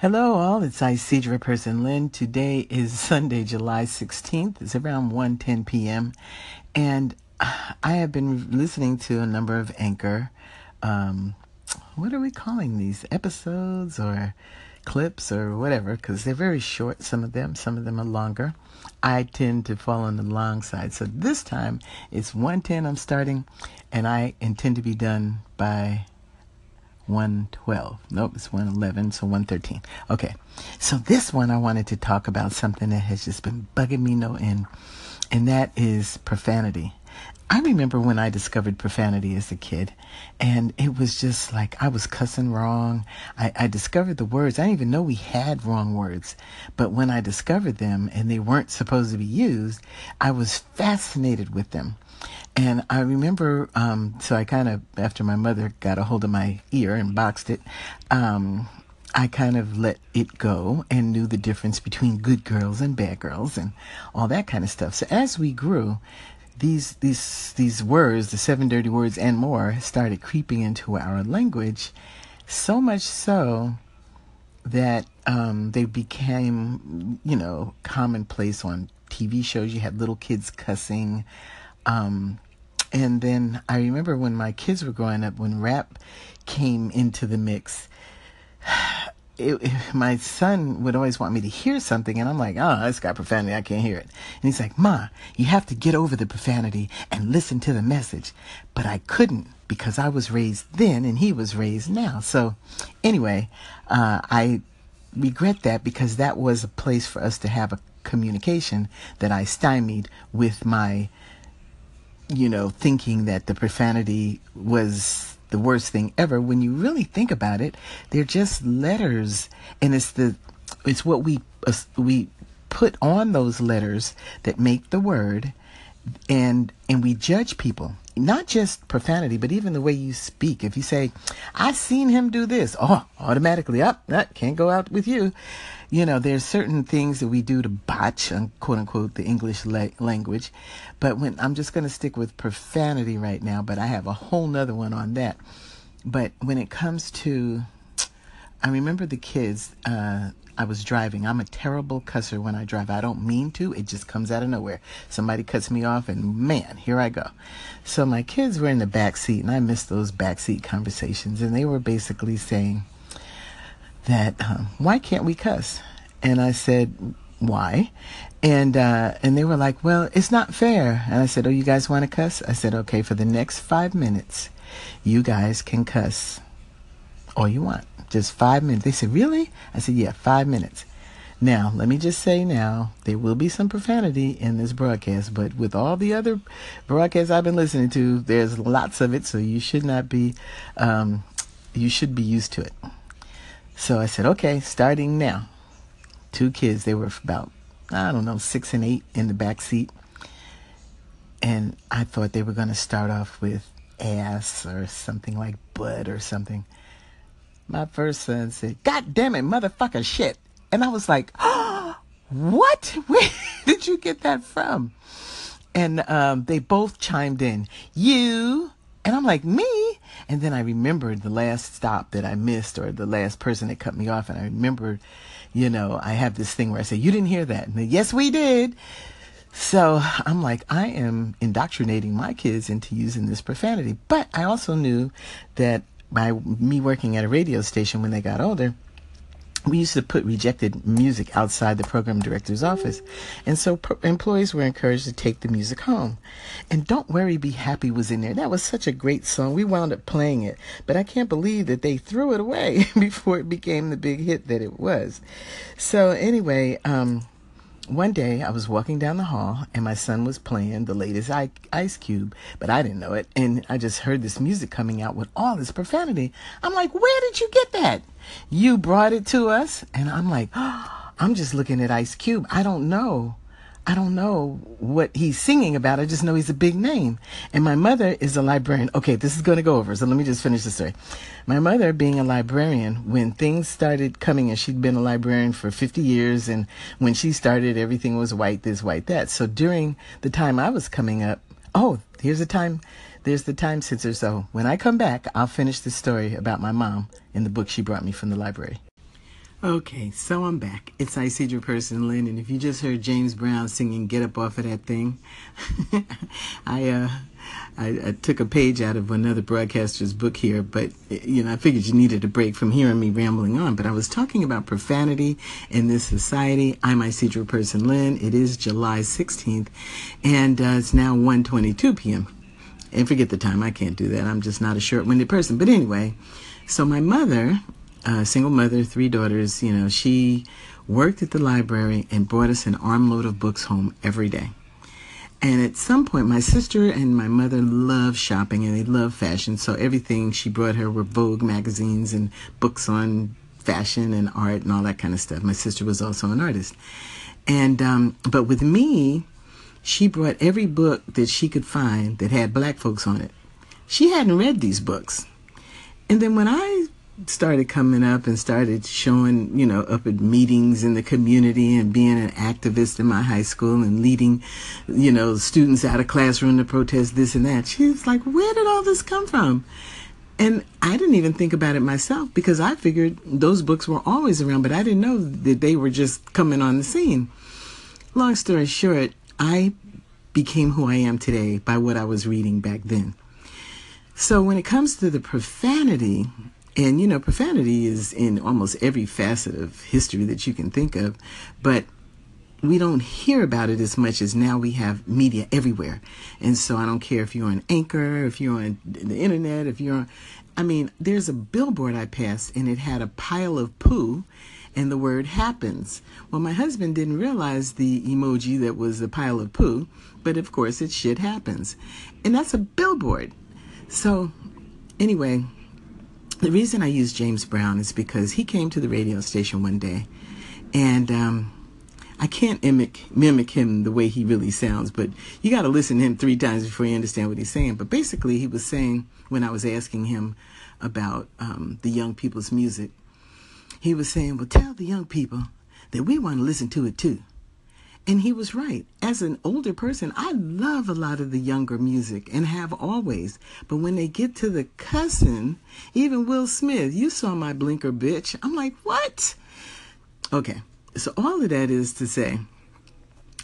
Hello, all. It's Isidra Person Lynn. Today is Sunday, July 16th. It's around 1:10 p.m. And I have been listening to a number of anchor, um, what are we calling these? Episodes or clips or whatever, because they're very short, some of them. Some of them are longer. I tend to fall on the long side. So this time it's 110 I'm starting, and I intend to be done by 112. Nope, it's 111, so 113. Okay, so this one I wanted to talk about something that has just been bugging me no end, and that is profanity. I remember when I discovered profanity as a kid, and it was just like I was cussing wrong. I, I, discovered the words. I didn't even know we had wrong words. But when I discovered them and they weren't supposed to be used, I was fascinated with them. And I remember, um, so I kind of, after my mother got a hold of my ear and boxed it, um, I kind of let it go and knew the difference between good girls and bad girls and all that kind of stuff. So as we grew, these these these words, the seven dirty words and more, started creeping into our language, so much so that um, they became, you know, commonplace on TV shows. You had little kids cussing. Um, and then I remember when my kids were growing up, when rap came into the mix, it, it, my son would always want me to hear something, and I'm like, oh, it's got profanity. I can't hear it. And he's like, Ma, you have to get over the profanity and listen to the message. But I couldn't because I was raised then and he was raised now. So, anyway, uh, I regret that because that was a place for us to have a communication that I stymied with my you know, thinking that the profanity was the worst thing ever. When you really think about it, they're just letters, and it's the it's what we uh, we put on those letters that make the word, and and we judge people. Not just profanity, but even the way you speak. If you say, "I seen him do this," oh, automatically up, oh, that can't go out with you you know, there's certain things that we do to botch, quote unquote, the English la- language. But when I'm just going to stick with profanity right now, but I have a whole nother one on that. But when it comes to, I remember the kids, uh, I was driving. I'm a terrible cusser when I drive. I don't mean to. It just comes out of nowhere. Somebody cuts me off and man, here I go. So my kids were in the back seat and I missed those back seat conversations and they were basically saying, that um, why can't we cuss? And I said, why? And uh, and they were like, well, it's not fair. And I said, oh, you guys want to cuss? I said, okay, for the next five minutes, you guys can cuss all you want. Just five minutes. They said, really? I said, yeah, five minutes. Now, let me just say now, there will be some profanity in this broadcast, but with all the other broadcasts I've been listening to, there's lots of it, so you should not be, um, you should be used to it. So I said, okay, starting now. Two kids, they were about, I don't know, six and eight in the back seat. And I thought they were going to start off with ass or something like butt or something. My first son said, God damn it, motherfucker shit. And I was like, oh, what? Where did you get that from? And um, they both chimed in, you and I'm like, me? And then I remembered the last stop that I missed or the last person that cut me off. And I remembered, you know, I have this thing where I say, you didn't hear that. And they, yes, we did. So I'm like, I am indoctrinating my kids into using this profanity. But I also knew that by me working at a radio station when they got older, we used to put rejected music outside the program director's office. And so pro- employees were encouraged to take the music home. And Don't Worry, Be Happy was in there. That was such a great song. We wound up playing it. But I can't believe that they threw it away before it became the big hit that it was. So, anyway, um, one day I was walking down the hall and my son was playing the latest Ice Cube, but I didn't know it. And I just heard this music coming out with all this profanity. I'm like, where did you get that? You brought it to us? And I'm like, oh, I'm just looking at Ice Cube. I don't know I don't know what he's singing about. I just know he's a big name. And my mother is a librarian. Okay, this is going to go over. So let me just finish the story. My mother, being a librarian, when things started coming, and she'd been a librarian for 50 years, and when she started, everything was white this, white that. So during the time I was coming up, oh, here's the time. There's the time sensor. So when I come back, I'll finish the story about my mom in the book she brought me from the library. Okay, so I'm back. It's Isidra Person Lynn, and if you just heard James Brown singing "Get Up Off of That Thing," I, uh, I, I took a page out of another broadcaster's book here, but you know I figured you needed a break from hearing me rambling on. But I was talking about profanity in this society. I'm Isidra Person Lynn. It is July 16th, and uh, it's now 1:22 p.m. And forget the time. I can't do that. I'm just not a short-winded person. But anyway, so my mother single mother, three daughters, you know, she worked at the library and brought us an armload of books home every day. And at some point, my sister and my mother loved shopping and they loved fashion. So everything she brought her were Vogue magazines and books on fashion and art and all that kind of stuff. My sister was also an artist. And, um, but with me, she brought every book that she could find that had black folks on it. She hadn't read these books. And then when I started coming up and started showing, you know, up at meetings in the community and being an activist in my high school and leading, you know, students out of classroom to protest this and that. She was like, where did all this come from? And I didn't even think about it myself because I figured those books were always around, but I didn't know that they were just coming on the scene. Long story short, I became who I am today by what I was reading back then. So when it comes to the profanity, and, you know, profanity is in almost every facet of history that you can think of, but we don't hear about it as much as now we have media everywhere. And so I don't care if you're on Anchor, if you're on the internet, if you're on, I mean, there's a billboard I passed and it had a pile of poo and the word happens. Well, my husband didn't realize the emoji that was a pile of poo, but of course it shit happens. And that's a billboard. So, anyway, the reason I use James Brown is because he came to the radio station one day, and um, I can't mimic mimic him the way he really sounds, but you got to listen to him three times before you understand what he's saying. But basically, he was saying when I was asking him about um, the young people's music, he was saying, "Well, tell the young people that we want to listen to it too." And he was right. As an older person, I love a lot of the younger music and have always. But when they get to the cussing, even Will Smith, you saw my blinker, bitch. I'm like, what? Okay. So all of that is to say,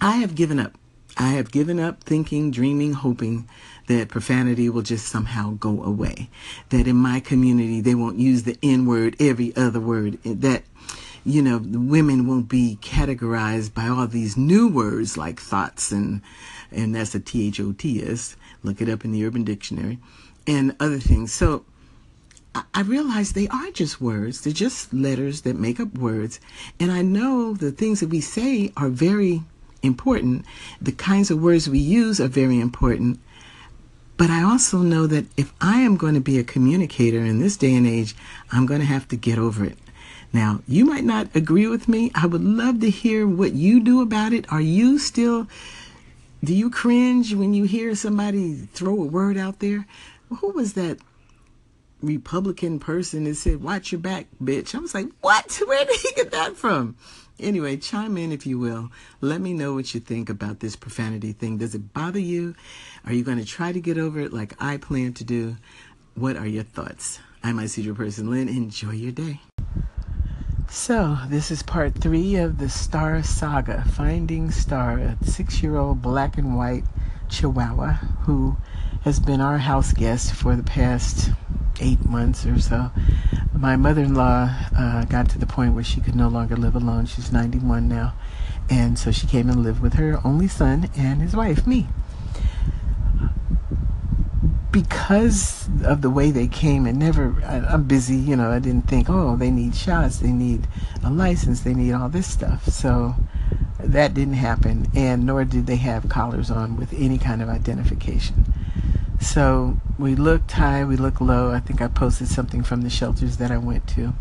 I have given up. I have given up thinking, dreaming, hoping that profanity will just somehow go away. That in my community, they won't use the N word every other word. Eh, that you know, women won't be categorized by all these new words like thoughts and and that's a T H O T S. Look it up in the Urban Dictionary and other things. So I, I realize they are just words. They're just letters that make up words. And I know the things that we say are very important. The kinds of words we use are very important. But I also know that if I am going to be a communicator in this day and age, I'm going to have to get over it. Now, you might not agree with me. I would love to hear what you do about it. Are you still, do you cringe when you hear somebody throw a word out there? Who was that Republican person that said, Watch your back, bitch? I was like, What? Where did he get that from? Anyway, chime in if you will. Let me know what you think about this profanity thing. Does it bother you? Are you going to try to get over it like I plan to do? What are your thoughts? I'm Isidra Person Lynn. Enjoy your day. So, this is part three of the Star Saga Finding Star, a six year old black and white chihuahua who has been our house guest for the past eight months or so. My mother in law uh, got to the point where she could no longer live alone. She's 91 now. And so she came and lived with her only son and his wife, me because of the way they came and never I, am busy you know i didn't think oh they need shots they need a license they need all this stuff. So that didn't happen and nor did they have collars on with any kind of identification. So we looked high we looked low. I think i posted something from the shelters that i went to.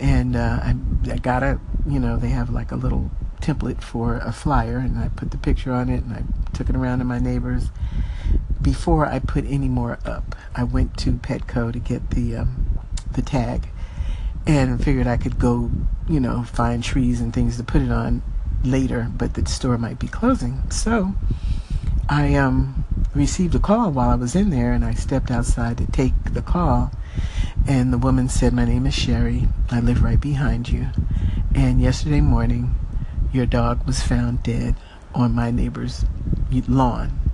And uh, I, I got a you know they have like a little template for a flyer and i put the picture on it and i took it around to my neighbors before I put any more up, I went to Petco to get the um, the tag, and figured I could go, you know, find trees and things to put it on later, but the store might be closing. So I um, received a call while I was in there, and I stepped outside to take the call, And the woman said, My name is Sherry. I live right behind you. And yesterday morning, your dog was found dead on my neighbor's lawn.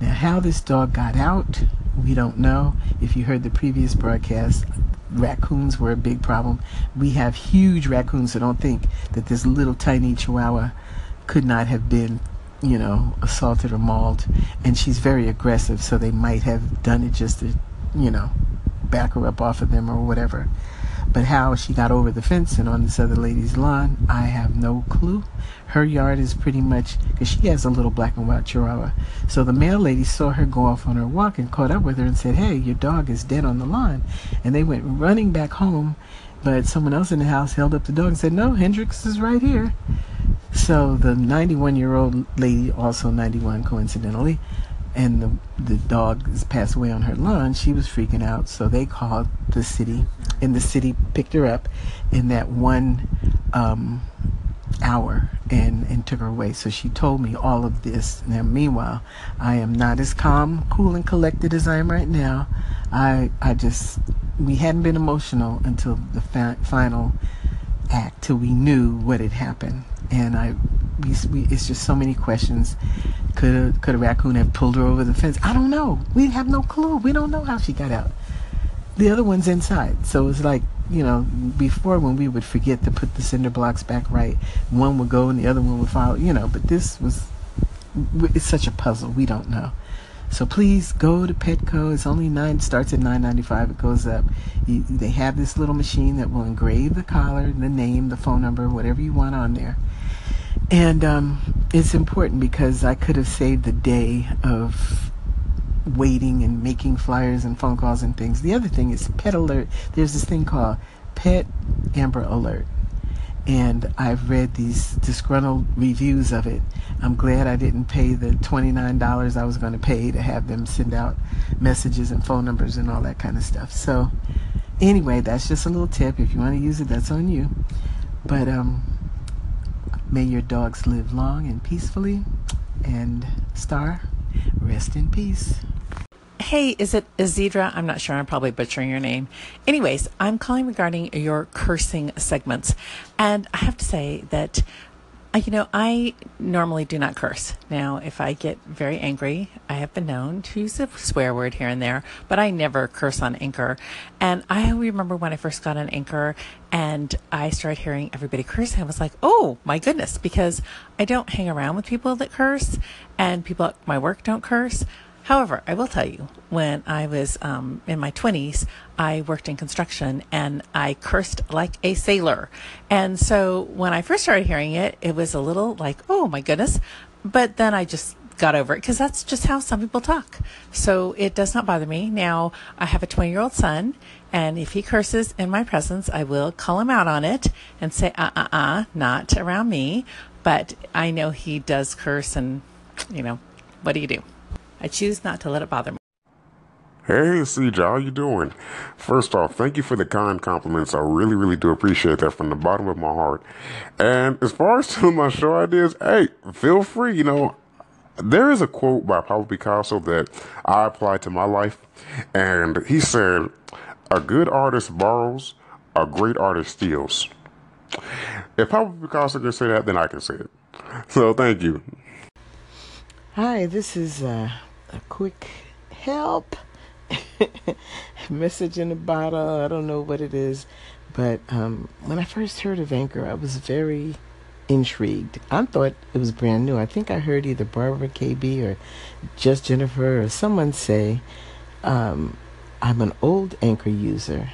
Now, how this dog got out, we don't know. If you heard the previous broadcast, raccoons were a big problem. We have huge raccoons, so don't think that this little tiny chihuahua could not have been, you know, assaulted or mauled. And she's very aggressive, so they might have done it just to, you know, back her up off of them or whatever. But how she got over the fence and on this other lady's lawn, I have no clue. Her yard is pretty much because she has a little black and white chihuahua. So the mail lady saw her go off on her walk and caught up with her and said, Hey, your dog is dead on the lawn. And they went running back home, but someone else in the house held up the dog and said, No, Hendrix is right here. So the 91 year old lady, also 91 coincidentally, and the the dog has passed away on her lawn, she was freaking out. So they called the city, and the city picked her up in that one um, hour and and took her away. So she told me all of this. Now, meanwhile, I am not as calm, cool, and collected as I am right now. I I just we hadn't been emotional until the final act, till we knew what had happened, and I we, we it's just so many questions could a, could a raccoon have pulled her over the fence? I don't know. We have no clue. We don't know how she got out. The other one's inside. So it's like, you know, before when we would forget to put the cinder blocks back right, one would go and the other one would follow, you know, but this was, it's such a puzzle. We don't know. So please go to Petco. It's only nine. Starts at nine ninety five. It goes up. You, they have this little machine that will engrave the collar, the name, the phone number, whatever you want on there, and um, it's important because I could have saved the day of waiting and making flyers and phone calls and things. The other thing is Pet Alert. There's this thing called Pet Amber Alert. And I've read these disgruntled reviews of it. I'm glad I didn't pay the $29 I was going to pay to have them send out messages and phone numbers and all that kind of stuff. So, anyway, that's just a little tip. If you want to use it, that's on you. But um, May your dogs live long and peacefully. And Star, rest in peace. Hey, is it Isidra? I'm not sure. I'm probably butchering your name. Anyways, I'm calling regarding your cursing segments. And I have to say that you know, I normally do not curse. Now, if I get very angry, I have been known to use a swear word here and there, but I never curse on Anchor. And I remember when I first got on Anchor and I started hearing everybody curse, I was like, oh my goodness, because I don't hang around with people that curse and people at my work don't curse. However, I will tell you, when I was um, in my 20s, I worked in construction and I cursed like a sailor. And so when I first started hearing it, it was a little like, oh my goodness. But then I just got over it because that's just how some people talk. So it does not bother me. Now, I have a 20 year old son, and if he curses in my presence, I will call him out on it and say, uh uh uh, not around me. But I know he does curse, and, you know, what do you do? I choose not to let it bother me. Hey, CJ, how you doing? First off, thank you for the kind compliments. I really, really do appreciate that from the bottom of my heart. And as far as telling my show ideas, hey, feel free. You know, there is a quote by Pablo Picasso that I apply to my life, and he said, "A good artist borrows, a great artist steals." If Pablo Picasso can say that, then I can say it. So, thank you. Hi, this is uh, a quick help message in a bottle. I don't know what it is, but um, when I first heard of Anchor, I was very intrigued. I thought it was brand new. I think I heard either Barbara KB or just Jennifer or someone say, um, I'm an old Anchor user.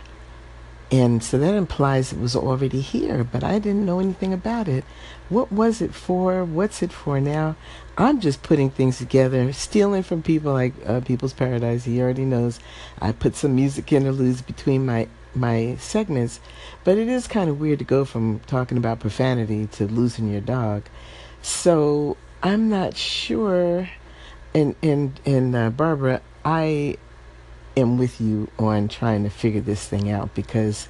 And so that implies it was already here, but I didn't know anything about it. What was it for? What's it for now? I'm just putting things together, stealing from people like uh, People's Paradise. He already knows. I put some music interludes between my my segments, but it is kind of weird to go from talking about profanity to losing your dog. So I'm not sure. And and and uh, Barbara, I am with you on trying to figure this thing out because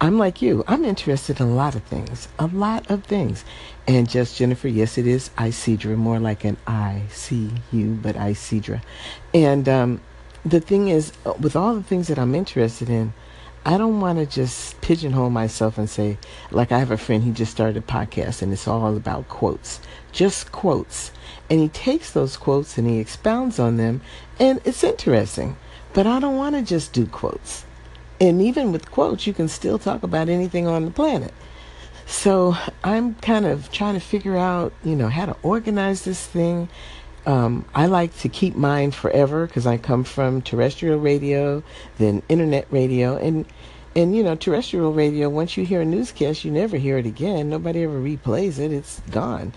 I'm like you. I'm interested in a lot of things, a lot of things. And just Jennifer, yes, it is Isidra, more like an I see you, but Isidra. And um, the thing is, uh, with all the things that I'm interested in, I don't want to just pigeonhole myself and say, like I have a friend, he just started a podcast and it's all about quotes, just quotes. And he takes those quotes and he expounds on them and it's interesting. But I don't want to just do quotes. And even with quotes, you can still talk about anything on the planet. So I'm kind of trying to figure out, you know, how to organize this thing. Um, I like to keep mine forever because I come from terrestrial radio, then internet radio, and and you know terrestrial radio. Once you hear a newscast, you never hear it again. Nobody ever replays it; it's gone.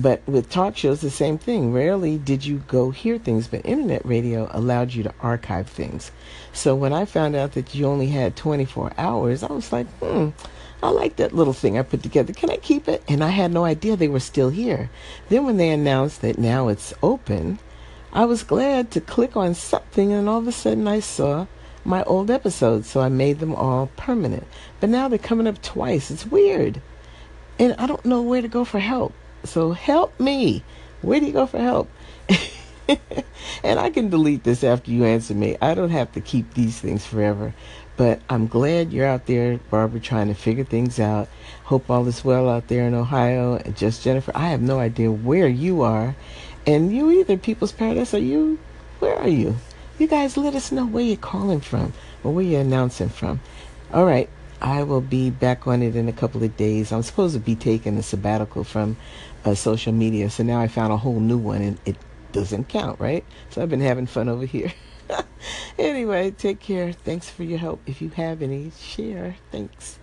But with talk shows, the same thing. Rarely did you go hear things, but internet radio allowed you to archive things. So when I found out that you only had 24 hours, I was like, hmm, I like that little thing I put together. Can I keep it? And I had no idea they were still here. Then when they announced that now it's open, I was glad to click on something and all of a sudden I saw my old episodes. So I made them all permanent. But now they're coming up twice. It's weird. And I don't know where to go for help. So help me. Where do you go for help? and I can delete this after you answer me. I don't have to keep these things forever. But I'm glad you're out there, Barbara, trying to figure things out. Hope all is well out there in Ohio. And just Jennifer, I have no idea where you are. And you either, People's Paradise, are you? Where are you? You guys let us know where you're calling from or where you're announcing from. All right. I will be back on it in a couple of days. I'm supposed to be taking a sabbatical from uh, social media, so now I found a whole new one, and it doesn't count, right? So I've been having fun over here. anyway, take care. Thanks for your help. If you have any, share. Thanks.